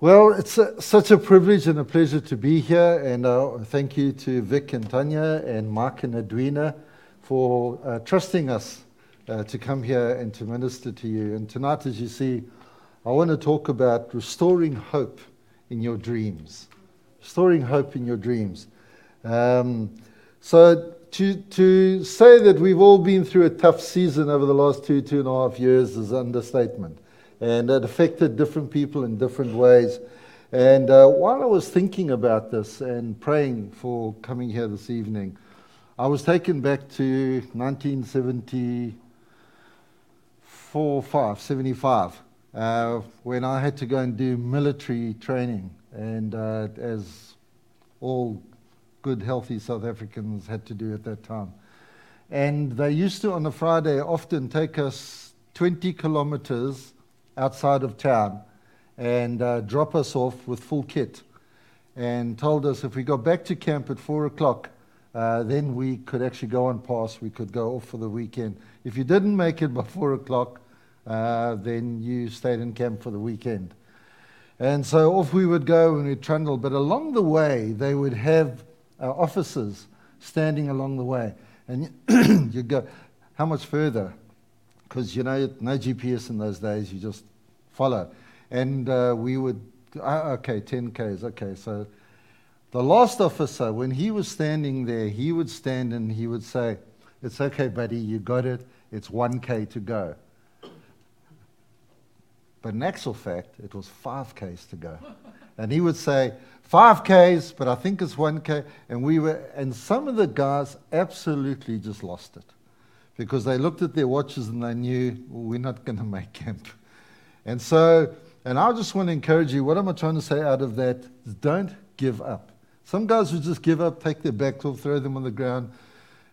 Well, it's a, such a privilege and a pleasure to be here, and uh, thank you to Vic and Tanya and Mark and Edwina for uh, trusting us uh, to come here and to minister to you. And tonight, as you see, I want to talk about restoring hope in your dreams. Restoring hope in your dreams. Um, so, to, to say that we've all been through a tough season over the last two, two and a half years is understatement and it affected different people in different ways. And uh, while I was thinking about this and praying for coming here this evening, I was taken back to 1974, 5, 75, uh, when I had to go and do military training. And uh, as all good, healthy South Africans had to do at that time. And they used to, on a Friday, often take us 20 kilometers outside of town and uh, drop us off with full kit and told us if we got back to camp at 4 o'clock, uh, then we could actually go on pass. We could go off for the weekend. If you didn't make it by 4 o'clock, uh, then you stayed in camp for the weekend. And so off we would go and we'd trundle. But along the way, they would have uh, officers standing along the way. And you'd go, how much further? Because you know no GPS in those days. You just follow, and uh, we would uh, okay 10 k's. Okay, so the last officer, when he was standing there, he would stand and he would say, "It's okay, buddy. You got it. It's 1k to go." But in actual fact, it was 5k's to go. And he would say, 5Ks, but I think it's 1K. And we were, and some of the guys absolutely just lost it because they looked at their watches and they knew well, we're not going to make camp. And so, and I just want to encourage you what am I trying to say out of that? Is don't give up. Some guys would just give up, take their backs off, throw them on the ground,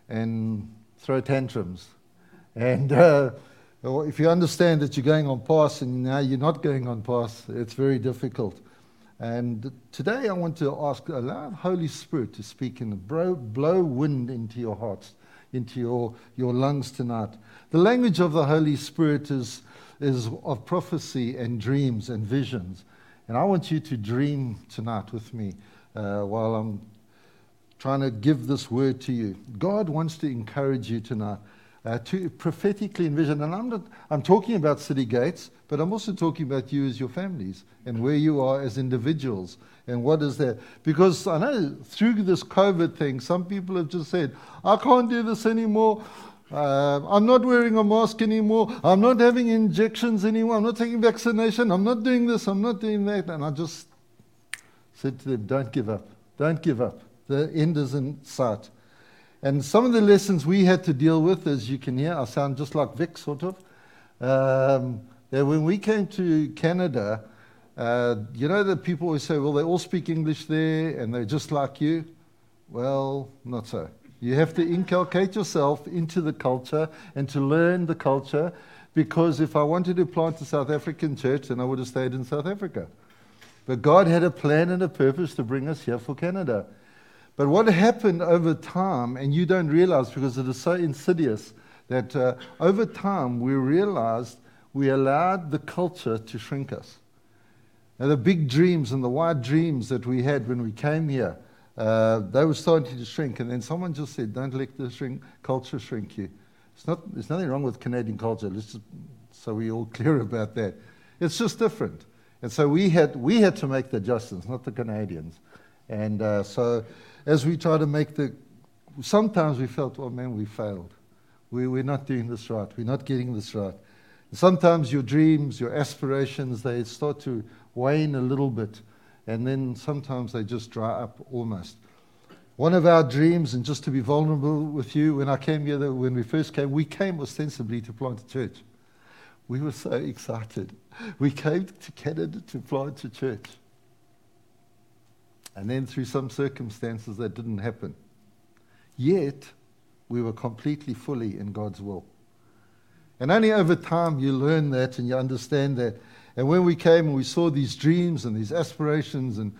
and throw tantrums. And uh, if you understand that you're going on pass and now you're not going on pass, it's very difficult. And today I want to ask, allow the Holy Spirit to speak and blow, blow wind into your hearts into your, your lungs tonight. The language of the Holy Spirit is, is of prophecy and dreams and visions. And I want you to dream tonight with me uh, while I'm trying to give this word to you. God wants to encourage you tonight uh, to prophetically envision. And I'm, not, I'm talking about city gates, but I'm also talking about you as your families and where you are as individuals and what is that? Because I know through this COVID thing, some people have just said, I can't do this anymore. Uh, I'm not wearing a mask anymore. I'm not having injections anymore. I'm not taking vaccination. I'm not doing this. I'm not doing that. And I just said to them, Don't give up. Don't give up. The end is in sight. And some of the lessons we had to deal with, as you can hear, I sound just like Vic, sort of. Um, that when we came to Canada, uh, you know that people always say, well, they all speak English there and they're just like you. Well, not so. You have to inculcate yourself into the culture and to learn the culture because if I wanted to plant a South African church, then I would have stayed in South Africa. But God had a plan and a purpose to bring us here for Canada. But what happened over time, and you don't realize because it is so insidious, that uh, over time we realized we allowed the culture to shrink us. Now, the big dreams and the wide dreams that we had when we came here, uh, they were starting to shrink. And then someone just said, Don't let the shrink, culture shrink you. It's not, there's nothing wrong with Canadian culture, Let's just, so we're all clear about that. It's just different. And so we had, we had to make the adjustments, not the Canadians. And uh, so as we try to make the, sometimes we felt, oh man, we failed. We, we're not doing this right. We're not getting this right. Sometimes your dreams, your aspirations, they start to wane a little bit. And then sometimes they just dry up almost. One of our dreams, and just to be vulnerable with you, when I came here, when we first came, we came ostensibly to plant a church. We were so excited. We came to Canada to plant a church. And then through some circumstances that didn't happen. Yet, we were completely fully in God's will. And only over time you learn that and you understand that. And when we came and we saw these dreams and these aspirations, and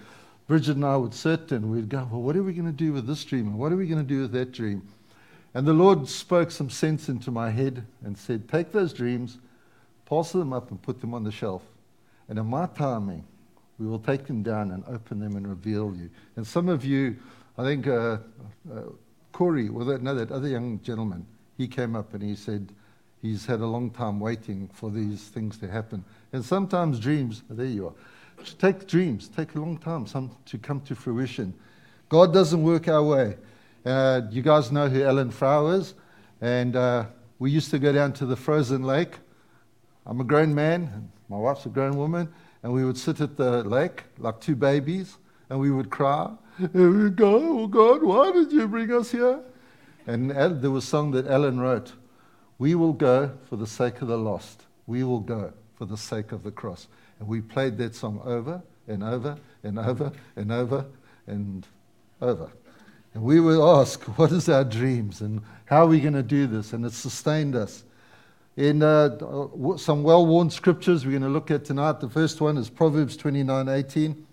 Bridget and I would sit and we'd go, Well, what are we going to do with this dream? And what are we going to do with that dream? And the Lord spoke some sense into my head and said, Take those dreams, parcel them up, and put them on the shelf. And in my timing, We will take them down and open them and reveal you. And some of you, I think uh, uh, Corey, or that, no, that other young gentleman, he came up and he said he's had a long time waiting for these things to happen. And sometimes dreams, oh, there you are, take dreams, take a long time some, to come to fruition. God doesn't work our way. Uh, you guys know who Ellen Frau is, and uh, we used to go down to the frozen lake. I'm a grown man, my wife's a grown woman, and we would sit at the lake like two babies, and we would cry, and we go, Oh God, why did you bring us here? And there was a song that Ellen wrote We will go for the sake of the lost. We will go for the sake of the cross. And we played that song over and over and over and over and over. And we would ask, What is our dreams? And how are we going to do this? And it sustained us. In uh, some well worn scriptures we're going to look at tonight, the first one is Proverbs 29 18.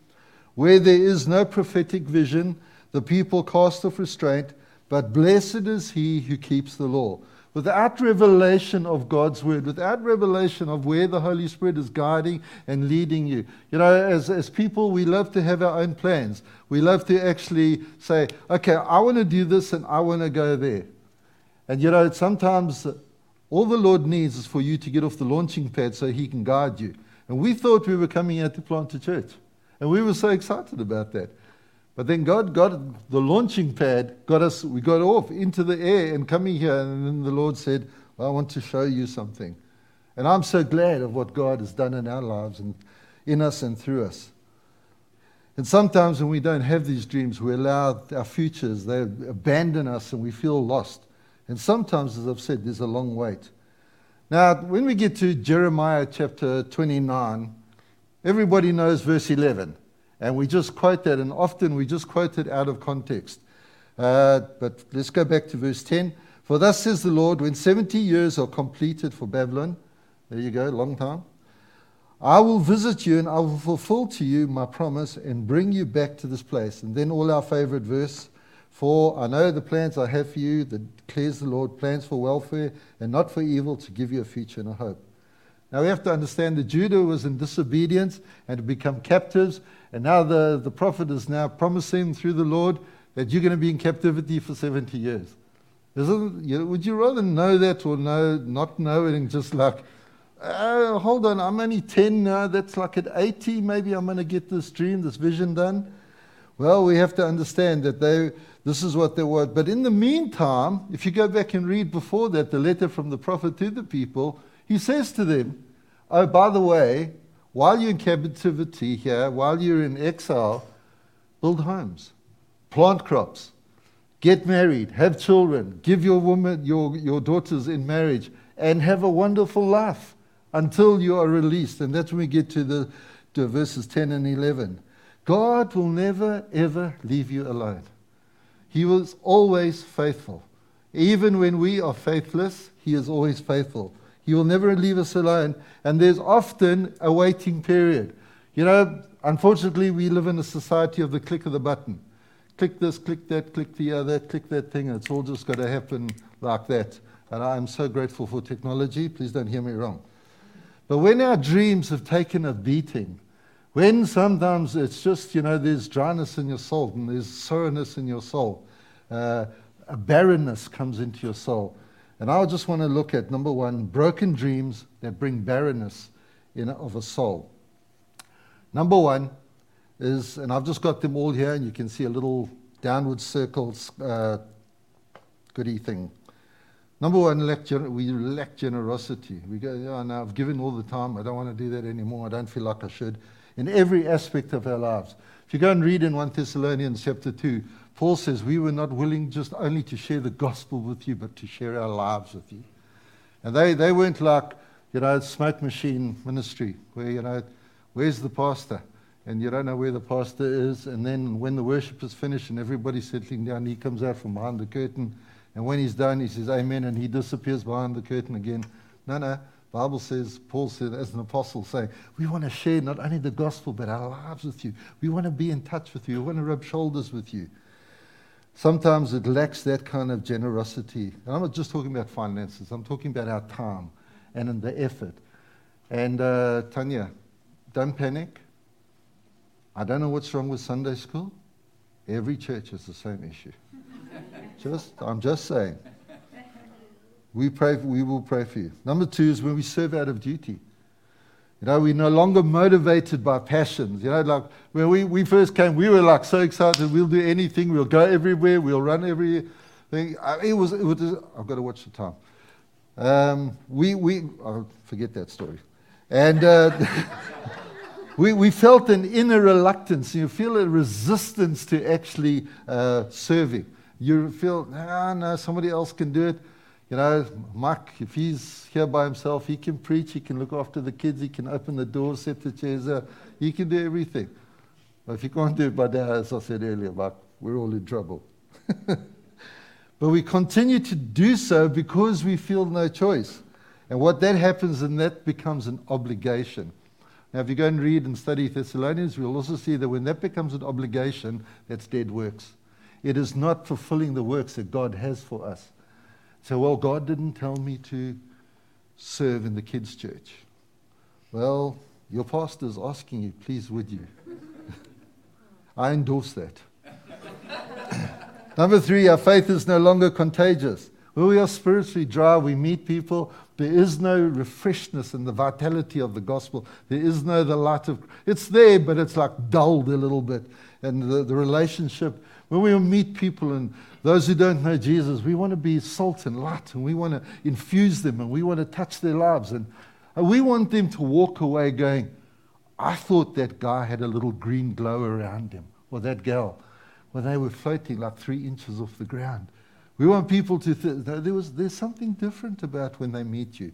Where there is no prophetic vision, the people cast off restraint, but blessed is he who keeps the law. Without revelation of God's word, without revelation of where the Holy Spirit is guiding and leading you. You know, as, as people, we love to have our own plans. We love to actually say, okay, I want to do this and I want to go there. And you know, sometimes all the Lord needs is for you to get off the launching pad so He can guide you. And we thought we were coming here to plant a church. And we were so excited about that. But then God got the launching pad, got us, we got off into the air and coming here. And then the Lord said, well, I want to show you something. And I'm so glad of what God has done in our lives and in us and through us. And sometimes when we don't have these dreams, we allow our futures, they abandon us and we feel lost. And sometimes, as I've said, there's a long wait. Now, when we get to Jeremiah chapter 29, everybody knows verse 11. And we just quote that, and often we just quote it out of context. Uh, but let's go back to verse 10. For thus says the Lord, when 70 years are completed for Babylon, there you go, long time, I will visit you and I will fulfill to you my promise and bring you back to this place. And then all our favorite verse, for I know the plans I have for you, that declares the Lord, plans for welfare and not for evil, to give you a future and a hope. Now we have to understand that Judah was in disobedience and to become captives, and now the, the prophet is now promising through the Lord that you're going to be in captivity for 70 years. Isn't, you know, would you rather know that or know, not know it and just like, uh, hold on, I'm only 10 now, that's like at 80, maybe I'm going to get this dream, this vision done? Well, we have to understand that they, this is what they were. But in the meantime, if you go back and read before that, the letter from the prophet to the people, he says to them, Oh, by the way, while you're in captivity here, while you're in exile, build homes, plant crops, get married, have children, give your woman, your, your daughters in marriage, and have a wonderful life until you are released. And that's when we get to the to verses 10 and 11. God will never, ever leave you alone. He was always faithful. Even when we are faithless, He is always faithful. He will never leave us alone. And there's often a waiting period. You know, unfortunately, we live in a society of the click of the button. Click this, click that, click the other, click that thing. It's all just got to happen like that. And I'm so grateful for technology. Please don't hear me wrong. But when our dreams have taken a beating, when sometimes it's just, you know, there's dryness in your soul and there's sourness in your soul, uh, a barrenness comes into your soul. And I just want to look at number one, broken dreams that bring barrenness in, of a soul. Number one is, and I've just got them all here, and you can see a little downward circle uh, goody thing. Number one, lack we lack generosity. We go, oh, no, I've given all the time. I don't want to do that anymore. I don't feel like I should in every aspect of our lives. If you go and read in 1 Thessalonians chapter 2, Paul says, We were not willing just only to share the gospel with you, but to share our lives with you. And they, they weren't like, you know, smoke machine ministry, where, you know, where's the pastor? And you don't know where the pastor is. And then when the worship is finished and everybody's settling down, he comes out from behind the curtain. And when he's done, he says, Amen. And he disappears behind the curtain again. No, no. Bible says, Paul said, as an apostle, saying, we want to share not only the gospel, but our lives with you. We want to be in touch with you. We want to rub shoulders with you. Sometimes it lacks that kind of generosity. And I'm not just talking about finances, I'm talking about our time and in the effort. And uh, Tanya, don't panic. I don't know what's wrong with Sunday school. Every church has the same issue. just, I'm just saying. We pray. We will pray for you. Number two is when we serve out of duty. You know, we're no longer motivated by passions. You know, like when we, we first came, we were like so excited. We'll do anything. We'll go everywhere. We'll run everything. It was, it was I've got to watch the time. Um, we, we, I'll forget that story. And uh, we, we felt an inner reluctance. You feel a resistance to actually uh, serving. You feel, ah, no, somebody else can do it. You know, Mike, if he's here by himself, he can preach, he can look after the kids, he can open the doors, set the chairs up, he can do everything. But if he can't do it by now, as I said earlier, Mike, we're all in trouble. but we continue to do so because we feel no choice. And what that happens, and that becomes an obligation. Now, if you go and read and study Thessalonians, we'll also see that when that becomes an obligation, that's dead works. It is not fulfilling the works that God has for us. So, well, God didn't tell me to serve in the kids' church. Well, your pastor's asking you, please, would you? I endorse that. Number three, our faith is no longer contagious. When we are spiritually dry, we meet people. There is no refreshness in the vitality of the gospel. There is no the light of. It's there, but it's like dulled a little bit. And the, the relationship, when we meet people and those who don't know Jesus, we want to be salt and light, and we want to infuse them, and we want to touch their lives. And we want them to walk away going, I thought that guy had a little green glow around him, or that girl, when they were floating like three inches off the ground. We want people to think there was, there's something different about when they meet you.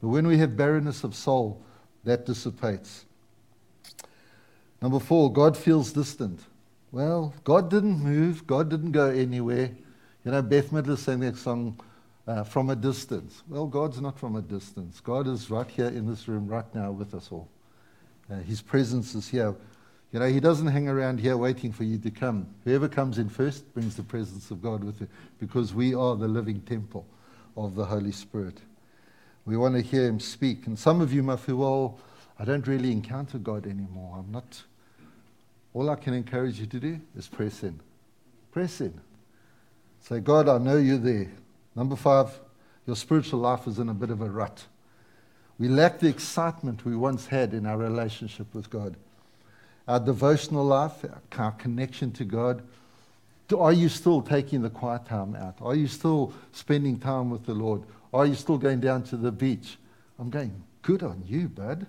But when we have barrenness of soul, that dissipates. Number four, God feels distant. Well, God didn't move. God didn't go anywhere. You know, Bette Midler sang that song, uh, From a Distance. Well, God's not from a distance. God is right here in this room right now with us all. Uh, his presence is here. You know, He doesn't hang around here waiting for you to come. Whoever comes in first brings the presence of God with you because we are the living temple of the Holy Spirit. We want to hear Him speak. And some of you might feel, well, I don't really encounter God anymore. I'm not all I can encourage you to do is press in. Press in. Say, God, I know you're there. Number five, your spiritual life is in a bit of a rut. We lack the excitement we once had in our relationship with God. Our devotional life, our connection to God. Are you still taking the quiet time out? Are you still spending time with the Lord? Are you still going down to the beach? I'm going, good on you, bud.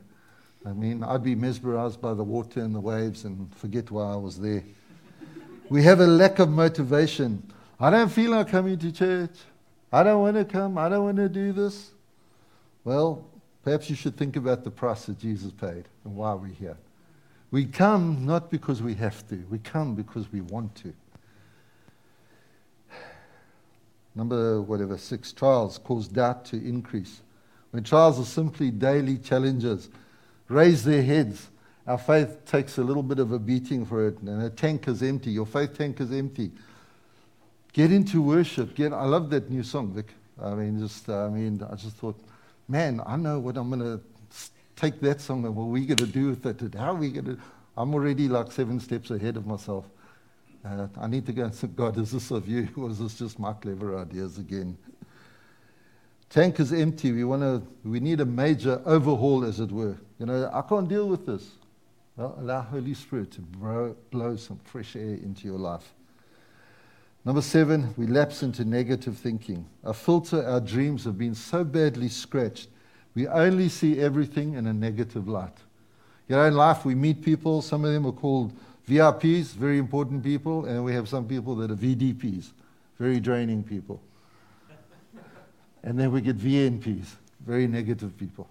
I mean, I'd be mesmerized by the water and the waves and forget why I was there. We have a lack of motivation. I don't feel like coming to church. I don't want to come. I don't want to do this. Well, perhaps you should think about the price that Jesus paid and why we're here. We come not because we have to, we come because we want to. Number whatever, six trials cause doubt to increase. When trials are simply daily challenges, raise their heads. Our faith takes a little bit of a beating for it, and a tank is empty. Your faith tank is empty. Get into worship. Get. I love that new song, Vic. I mean, just. I mean, I just thought, man, I know what I'm going to take that song and what we going to do with it. How are we to? I'm already like seven steps ahead of myself. Uh, I need to go and say, God, is this of you, or is this just my clever ideas again? Tank is empty. We, wanna, we need a major overhaul, as it were. You know, I can't deal with this. Well, allow Holy Spirit to blow, blow some fresh air into your life. Number seven, we lapse into negative thinking. Our filter, our dreams have been so badly scratched, we only see everything in a negative light. You know, in life, we meet people, some of them are called VIPs, very important people, and we have some people that are VDPs, very draining people. And then we get VNPs, very negative people.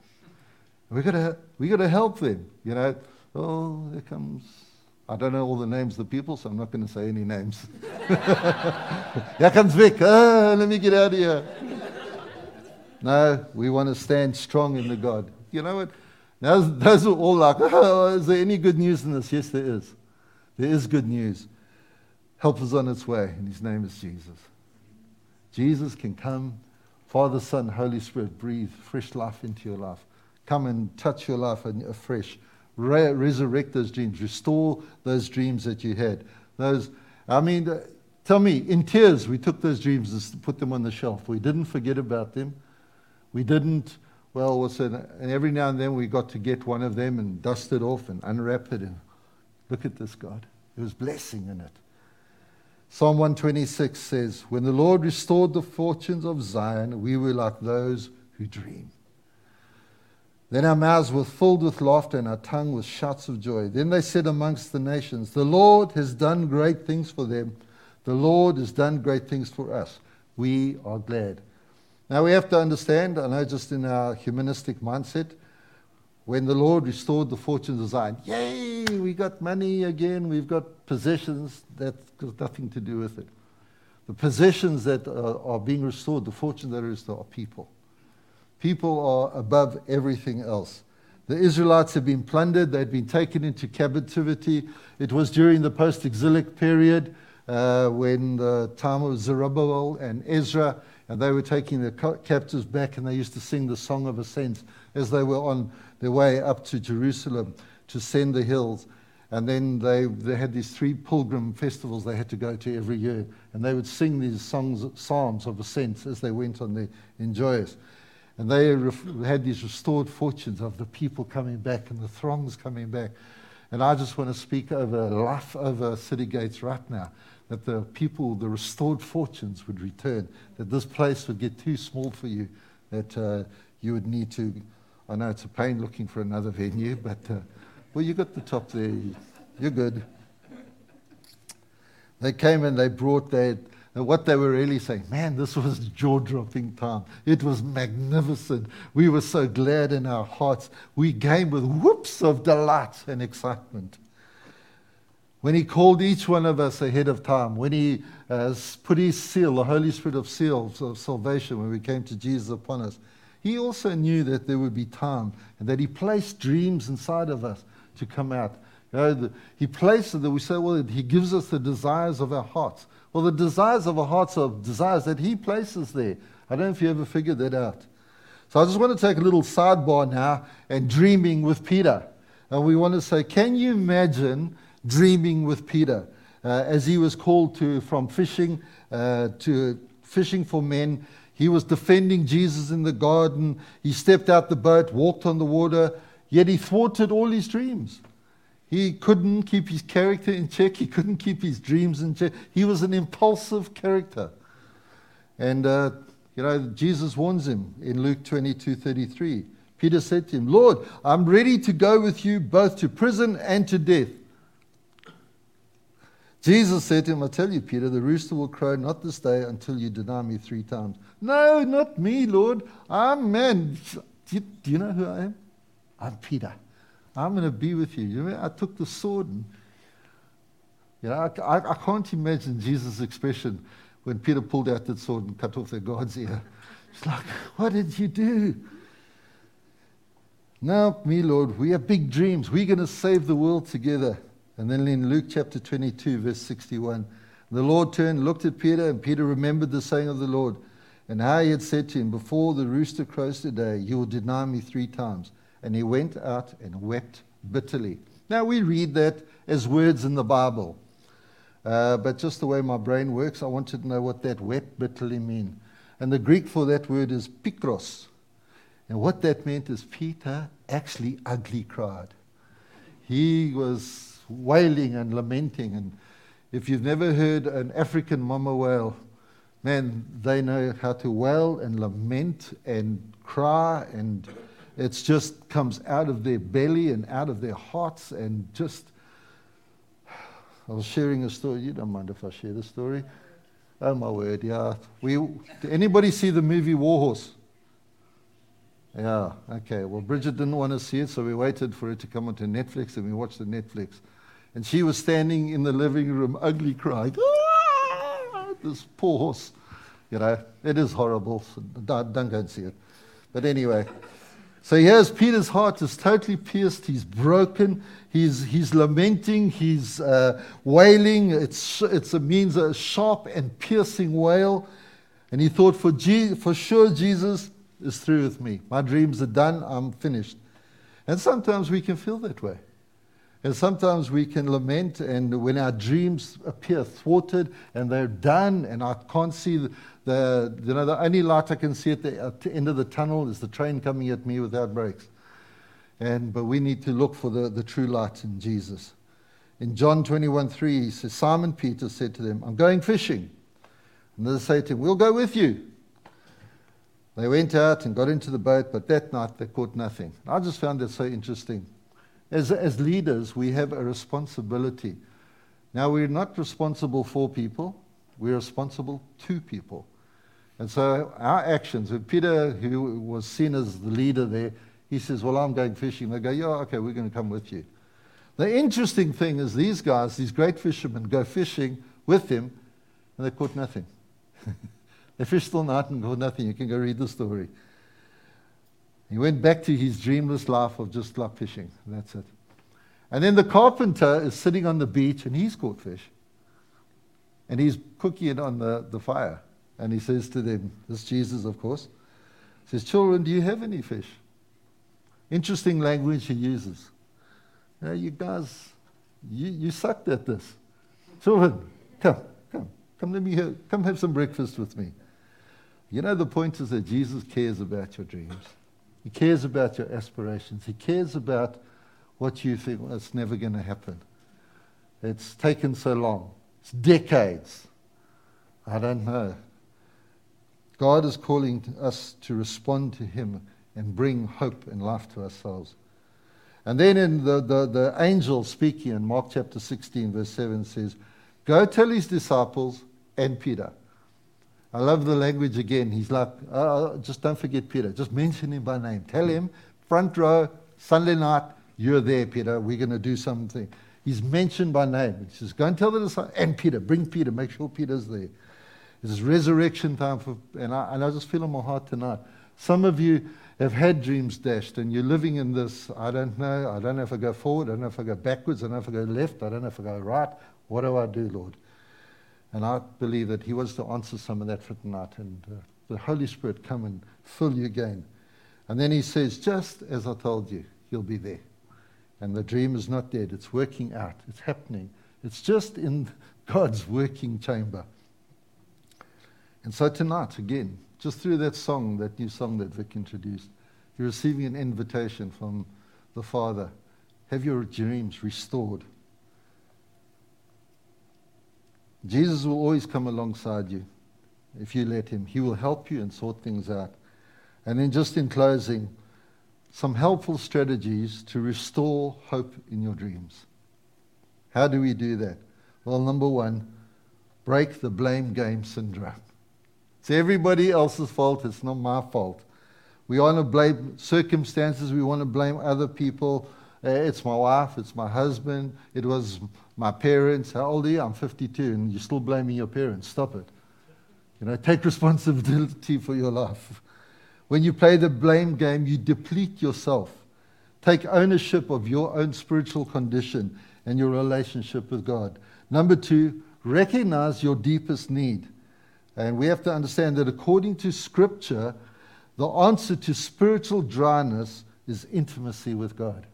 We've got to, we got to help them, you know. Oh, there comes, I don't know all the names of the people, so I'm not going to say any names. here comes Vic. Ah, let me get out of here. no, we want to stand strong in the God. You know what? Now, those are all like, oh, is there any good news in this? Yes, there is. There is good news. Help is on its way, and his name is Jesus. Jesus can come Father, Son, Holy Spirit, breathe fresh life into your life. Come and touch your life afresh re- resurrect those dreams, restore those dreams that you had. Those, I mean, uh, tell me, in tears, we took those dreams and put them on the shelf. We didn't forget about them. We didn't, well, what's it? And every now and then we got to get one of them and dust it off and unwrap it and look at this, God. There was blessing in it. Psalm 126 says, When the Lord restored the fortunes of Zion, we were like those who dream. Then our mouths were filled with laughter and our tongue with shouts of joy. Then they said amongst the nations, The Lord has done great things for them. The Lord has done great things for us. We are glad. Now we have to understand, I know just in our humanistic mindset, when the Lord restored the fortunes of Zion, yay, we got money again, we've got possessions, that's got nothing to do with it. The possessions that are, are being restored, the fortunes that are restored, are people. People are above everything else. The Israelites had been plundered, they'd been taken into captivity. It was during the post exilic period uh, when the time of Zerubbabel and Ezra, and they were taking the captives back, and they used to sing the Song of Ascent as they were on their way up to Jerusalem to send the hills. And then they, they had these three pilgrim festivals they had to go to every year. And they would sing these songs, psalms of ascent as they went on the enjoyers. And they had these restored fortunes of the people coming back and the throngs coming back. And I just want to speak over life over city gates right now that the people, the restored fortunes would return, that this place would get too small for you, that uh, you would need to. I know it's a pain looking for another venue, but uh, well, you got the top there. You're good. They came and they brought their and what they were really saying, man, this was jaw dropping time. It was magnificent. We were so glad in our hearts. We came with whoops of delight and excitement. When he called each one of us ahead of time, when he uh, put his seal, the Holy Spirit of seals of salvation, when we came to Jesus upon us, he also knew that there would be time and that he placed dreams inside of us to come out. You know, the, he places that we say, well, he gives us the desires of our hearts. Well, the desires of our hearts are desires that He places there. I don't know if you ever figured that out. So I just want to take a little sidebar now and dreaming with Peter. And we want to say, can you imagine dreaming with Peter uh, as he was called to from fishing uh, to fishing for men? He was defending Jesus in the garden. He stepped out the boat, walked on the water, yet he thwarted all his dreams. He couldn't keep his character in check. He couldn't keep his dreams in check. He was an impulsive character. And, uh, you know, Jesus warns him in Luke 22 33. Peter said to him, Lord, I'm ready to go with you both to prison and to death. Jesus said to him, I tell you, Peter, the rooster will crow not this day until you deny me three times. No, not me, Lord. I'm man. Do you, do you know who I am? I'm Peter. I'm going to be with you. You know, I took the sword and, you know, I, I, I, can't imagine Jesus' expression when Peter pulled out that sword and cut off the guard's ear. It's like, what did you do? Now, me, Lord, we have big dreams. We're going to save the world together. And then in Luke chapter 22, verse 61, the Lord turned, looked at Peter, and Peter remembered the saying of the Lord and how he had said to him, Before the rooster crows today, you will deny me three times. And he went out and wept bitterly. Now, we read that as words in the Bible. Uh, but just the way my brain works, I wanted to know what that wept bitterly mean. And the Greek for that word is pikros. And what that meant is Peter actually ugly cried. He was wailing and lamenting. And if you've never heard an African mama wail, man, they know how to wail and lament and cry and it just comes out of their belly and out of their hearts and just. I was sharing a story. You don't mind if I share the story? Oh my word, yeah. We, did anybody see the movie Warhorse? Yeah, okay. Well, Bridget didn't want to see it, so we waited for it to come onto Netflix and we watched the Netflix. And she was standing in the living room, ugly crying. Ah, this poor horse. You know, it is horrible. So don't, don't go and see it. But anyway. So here's Peter's heart is totally pierced. He's broken. He's, he's lamenting. He's uh, wailing. It's, it's, it means a sharp and piercing wail. And he thought, for, Je- for sure, Jesus is through with me. My dreams are done. I'm finished. And sometimes we can feel that way. And sometimes we can lament, and when our dreams appear thwarted and they're done, and I can't see the, you know, the only light I can see at the, at the end of the tunnel is the train coming at me without brakes. And, but we need to look for the, the true light in Jesus. In John 21 3, he says, Simon Peter said to them, I'm going fishing. And they say to him, We'll go with you. They went out and got into the boat, but that night they caught nothing. I just found that so interesting. As, as leaders, we have a responsibility. Now, we're not responsible for people, we're responsible to people. And so our actions, when Peter, who was seen as the leader there, he says, Well, I'm going fishing. They go, Yeah, okay, we're going to come with you. The interesting thing is, these guys, these great fishermen, go fishing with him, and they caught nothing. they fished all night and caught nothing. You can go read the story. He went back to his dreamless life of just like fishing. That's it. And then the carpenter is sitting on the beach and he's caught fish. And he's cooking it on the, the fire. And he says to them, this Jesus, of course, says, Children, do you have any fish? Interesting language he uses. You, you guys, you, you sucked at this. Children, come, come, come let me hear, come have some breakfast with me. You know, the point is that Jesus cares about your dreams. He cares about your aspirations. He cares about what you think well, it's never going to happen. It's taken so long. It's decades. I don't know. God is calling us to respond to Him and bring hope and life to ourselves. And then in the, the, the angel speaking in Mark chapter 16, verse 7 says, Go tell his disciples and Peter. I love the language again. He's like, oh, just don't forget Peter. Just mention him by name. Tell him, front row, Sunday night, you're there, Peter. We're going to do something. He's mentioned by name. He says, Go and tell the disciples, and Peter, bring Peter, make sure Peter's there. Is resurrection time, for, and, I, and I just feel in my heart tonight. Some of you have had dreams dashed, and you're living in this I don't know. I don't know if I go forward. I don't know if I go backwards. I don't know if I go left. I don't know if I go right. What do I do, Lord? And I believe that He wants to answer some of that for tonight, and uh, the Holy Spirit come and fill you again. And then He says, just as I told you, you'll be there. And the dream is not dead, it's working out, it's happening. It's just in God's working chamber. And so tonight, again, just through that song, that new song that Vic introduced, you're receiving an invitation from the Father. Have your dreams restored. Jesus will always come alongside you if you let him. He will help you and sort things out. And then, just in closing, some helpful strategies to restore hope in your dreams. How do we do that? Well, number one, break the blame game syndrome. It's everybody else's fault, it's not my fault. We want to blame circumstances, we want to blame other people. Uh, it's my wife, it's my husband, it was my parents. How old are you? I'm 52, and you're still blaming your parents. Stop it. You know, take responsibility for your life. When you play the blame game, you deplete yourself. Take ownership of your own spiritual condition and your relationship with God. Number two, recognize your deepest need. And we have to understand that according to Scripture, the answer to spiritual dryness is intimacy with God.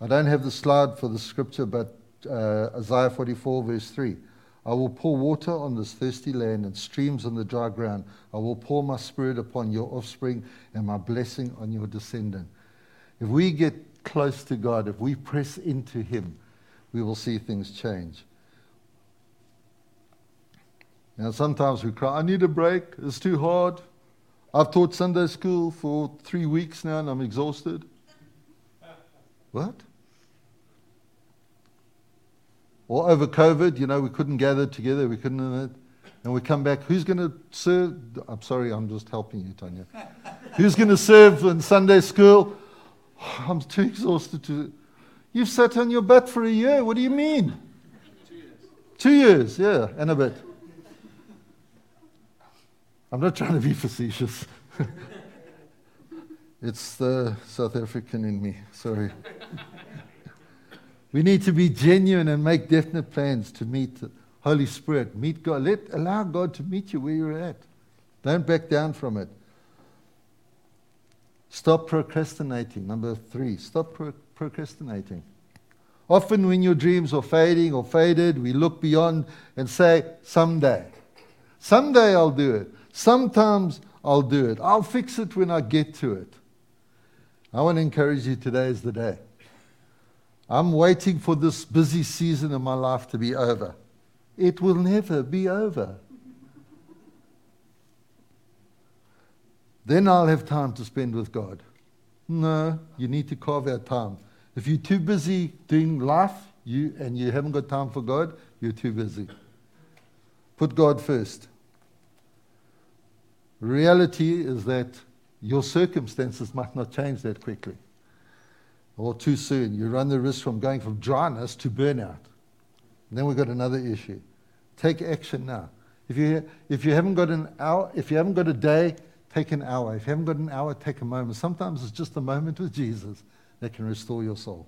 I don't have the slide for the scripture, but uh, Isaiah 44, verse 3. I will pour water on this thirsty land and streams on the dry ground. I will pour my spirit upon your offspring and my blessing on your descendant. If we get close to God, if we press into Him, we will see things change. Now, sometimes we cry, I need a break. It's too hard. I've taught Sunday school for three weeks now and I'm exhausted. what? Or over COVID, you know, we couldn't gather together, we couldn't, and we come back. Who's going to serve? I'm sorry, I'm just helping you, Tanya. Who's going to serve in Sunday school? Oh, I'm too exhausted to. You've sat on your butt for a year. What do you mean? Two years. Two years, yeah, and a bit. I'm not trying to be facetious. it's the South African in me. Sorry. We need to be genuine and make definite plans to meet the Holy Spirit, meet God. Let, allow God to meet you where you're at. Don't back down from it. Stop procrastinating. Number three, stop pro- procrastinating. Often, when your dreams are fading or faded, we look beyond and say, Someday. Someday I'll do it. Sometimes I'll do it. I'll fix it when I get to it. I want to encourage you today is the day. I'm waiting for this busy season of my life to be over. It will never be over. Then I'll have time to spend with God. No, you need to carve out time. If you're too busy doing life you, and you haven't got time for God, you're too busy. Put God first. Reality is that your circumstances might not change that quickly or too soon. You run the risk from going from dryness to burnout. And then we've got another issue. Take action now. If you, if you haven't got an hour, if you haven't got a day, take an hour. If you haven't got an hour, take a moment. Sometimes it's just a moment with Jesus that can restore your soul.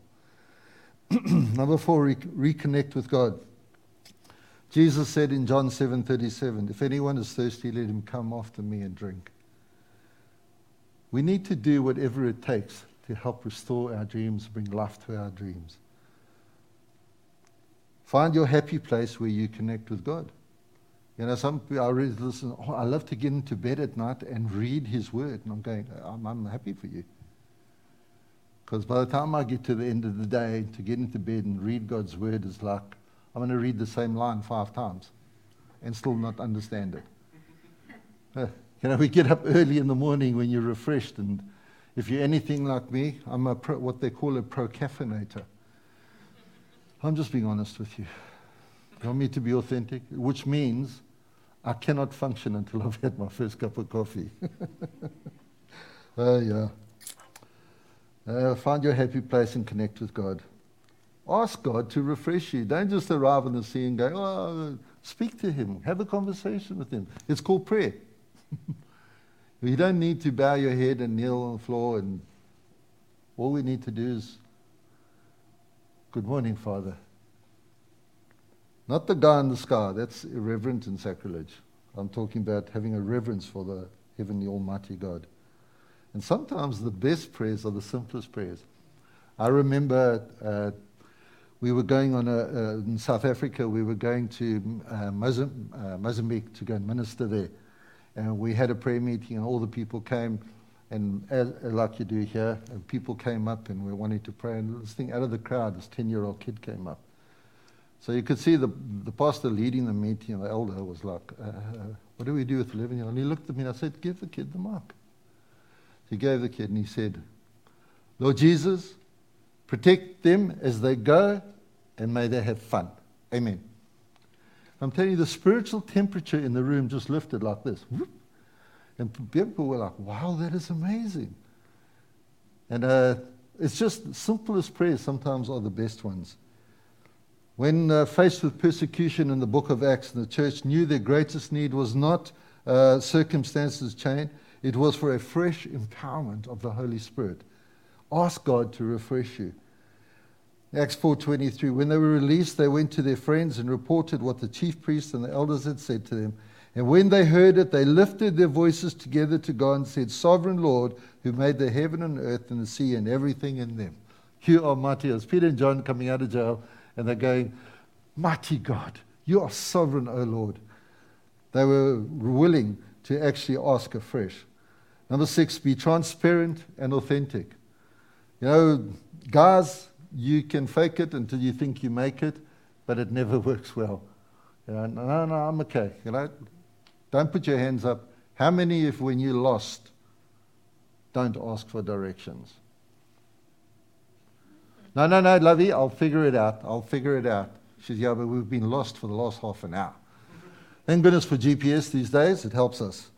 Number four, re- reconnect with God. Jesus said in John 7:37, "If anyone is thirsty, let him come after me and drink." We need to do whatever it takes to help restore our dreams, bring life to our dreams. Find your happy place where you connect with God. You know, some people I read, listen, oh, I love to get into bed at night and read His Word. And I'm going, I'm, I'm happy for you. Because by the time I get to the end of the day, to get into bed and read God's Word is like, I'm going to read the same line five times and still not understand it. Uh, you know, we get up early in the morning when you're refreshed, and if you're anything like me, I'm a pro, what they call a procaffeinator. I'm just being honest with you. You want me to be authentic? Which means I cannot function until I've had my first cup of coffee. uh, yeah. Uh, find your happy place and connect with God. Ask God to refresh you. Don't just arrive on the scene and go, oh, speak to Him. Have a conversation with Him. It's called prayer. you don't need to bow your head and kneel on the floor. And all we need to do is, Good morning, Father. Not the guy in the sky. That's irreverent and sacrilege. I'm talking about having a reverence for the heavenly Almighty God. And sometimes the best prayers are the simplest prayers. I remember uh, we were going on a, uh, in South Africa, we were going to uh, Mozambique, uh, Mozambique to go and minister there. And we had a prayer meeting, and all the people came, and as, like you do here, and people came up and we wanted to pray. And this thing out of the crowd, this 10 year old kid came up. So you could see the, the pastor leading the meeting, and the elder was like, uh, What do we do with 11 year old? And he looked at me and I said, Give the kid the mic. He gave the kid and he said, Lord Jesus, protect them as they go and may they have fun. Amen. I'm telling you, the spiritual temperature in the room just lifted like this. And people were like, wow, that is amazing. And uh, it's just simplest prayers sometimes are the best ones. When uh, faced with persecution in the book of Acts, the church knew their greatest need was not uh, circumstances change, it was for a fresh empowerment of the Holy Spirit. Ask God to refresh you. Acts 4:23 When they were released they went to their friends and reported what the chief priests and the elders had said to them. And when they heard it they lifted their voices together to God and said, "Sovereign Lord, who made the heaven and earth and the sea and everything in them." You are mighty. Peter and John coming out of jail and they're going, "Mighty God, you are sovereign, O Lord." They were willing to actually ask afresh. Number six, be transparent and authentic. You know, guys, you can fake it until you think you make it, but it never works well. You know, no, no, I'm okay. You know, don't put your hands up. How many, if when you're lost, don't ask for directions? No, no, no, Lovey, I'll figure it out. I'll figure it out. She says, Yeah, but we've been lost for the last half an hour. Thank goodness for GPS these days, it helps us.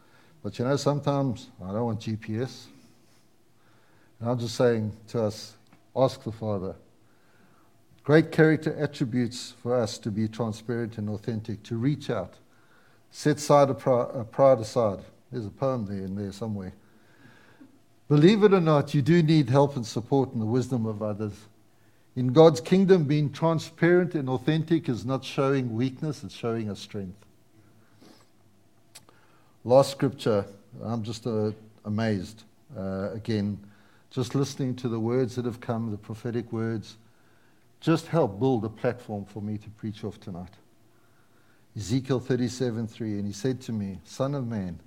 But you know, sometimes I don't want GPS. And I'm just saying to us, ask the Father. Great character attributes for us to be transparent and authentic, to reach out, set side a pride aside. There's a poem there in there somewhere. Believe it or not, you do need help and support and the wisdom of others. In God's kingdom, being transparent and authentic is not showing weakness, it's showing a strength. Last scripture, I'm just uh, amazed. uh, again, just listening to the words that have come, the prophetic words, just help build a platform for me to preach off tonight. Ezekiel 37 3, and he said to me, Son of man,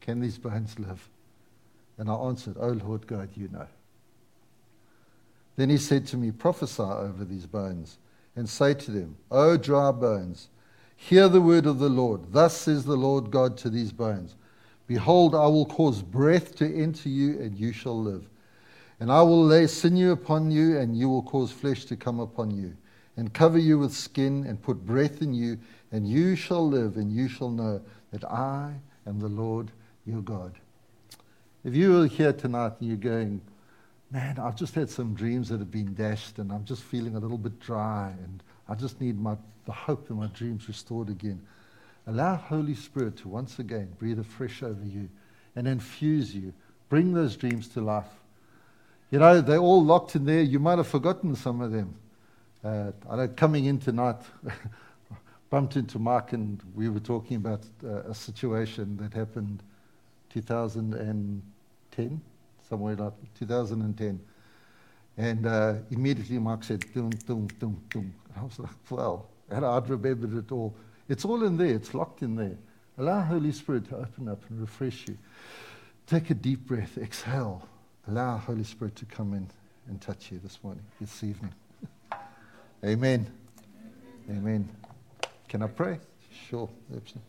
can these bones live? And I answered, Oh Lord God, you know. Then he said to me, Prophesy over these bones, and say to them, O dry bones, hear the word of the Lord. Thus says the Lord God to these bones Behold, I will cause breath to enter you, and you shall live. And I will lay sinew upon you, and you will cause flesh to come upon you, and cover you with skin, and put breath in you, and you shall live, and you shall know that I am the Lord your God. If you are here tonight and you're going, man, I've just had some dreams that have been dashed, and I'm just feeling a little bit dry, and I just need my, the hope in my dreams restored again. Allow Holy Spirit to once again breathe afresh over you and infuse you. Bring those dreams to life. You know, they're all locked in there. You might have forgotten some of them. Uh, I know coming in tonight, bumped into Mark and we were talking about uh, a situation that happened 2010, somewhere like 2010. And uh, immediately Mark said, dum, dum, dum, dum. I was like, well, and I'd remembered it all. It's all in there. It's locked in there. Allow Holy Spirit to open up and refresh you. Take a deep breath. Exhale. Allow Holy Spirit to come in and touch you this morning, this evening. Amen. Amen. Can I pray? Sure. Absolutely.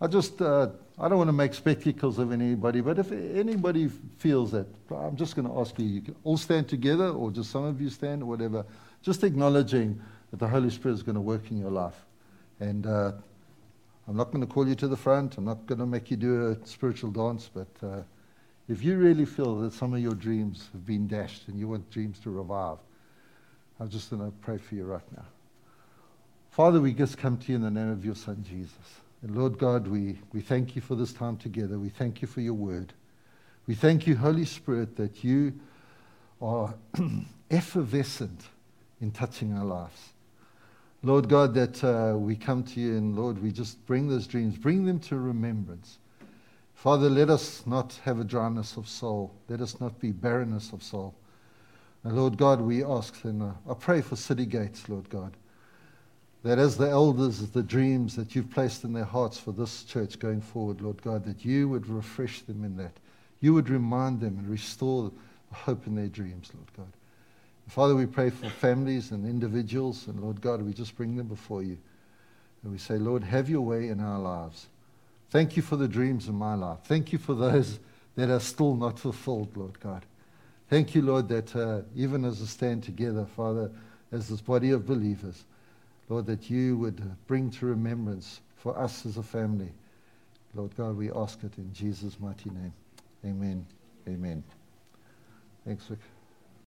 I just, uh, I don't want to make spectacles of anybody, but if anybody feels that, I'm just going to ask you, you can all stand together or just some of you stand or whatever, just acknowledging that the Holy Spirit is going to work in your life. And uh, I'm not going to call you to the front. I'm not going to make you do a spiritual dance, but uh, if you really feel that some of your dreams have been dashed and you want dreams to revive, I'm just going to pray for you right now. Father, we just come to you in the name of your Son, Jesus. And Lord God, we, we thank you for this time together. We thank you for your word. We thank you, Holy Spirit, that you are effervescent in touching our lives. Lord God, that uh, we come to you and Lord, we just bring those dreams, bring them to remembrance. Father, let us not have a dryness of soul. Let us not be barrenness of soul. And Lord God, we ask and uh, I pray for City Gates, Lord God, that as the elders, the dreams that you've placed in their hearts for this church going forward, Lord God, that you would refresh them in that. You would remind them and restore the hope in their dreams, Lord God. Father, we pray for families and individuals, and Lord God, we just bring them before you. And we say, Lord, have your way in our lives. Thank you for the dreams in my life. Thank you for those that are still not fulfilled, Lord God. Thank you, Lord, that uh, even as we stand together, Father, as this body of believers, Lord, that you would bring to remembrance for us as a family. Lord God, we ask it in Jesus' mighty name. Amen. Amen. Thanks, Rick.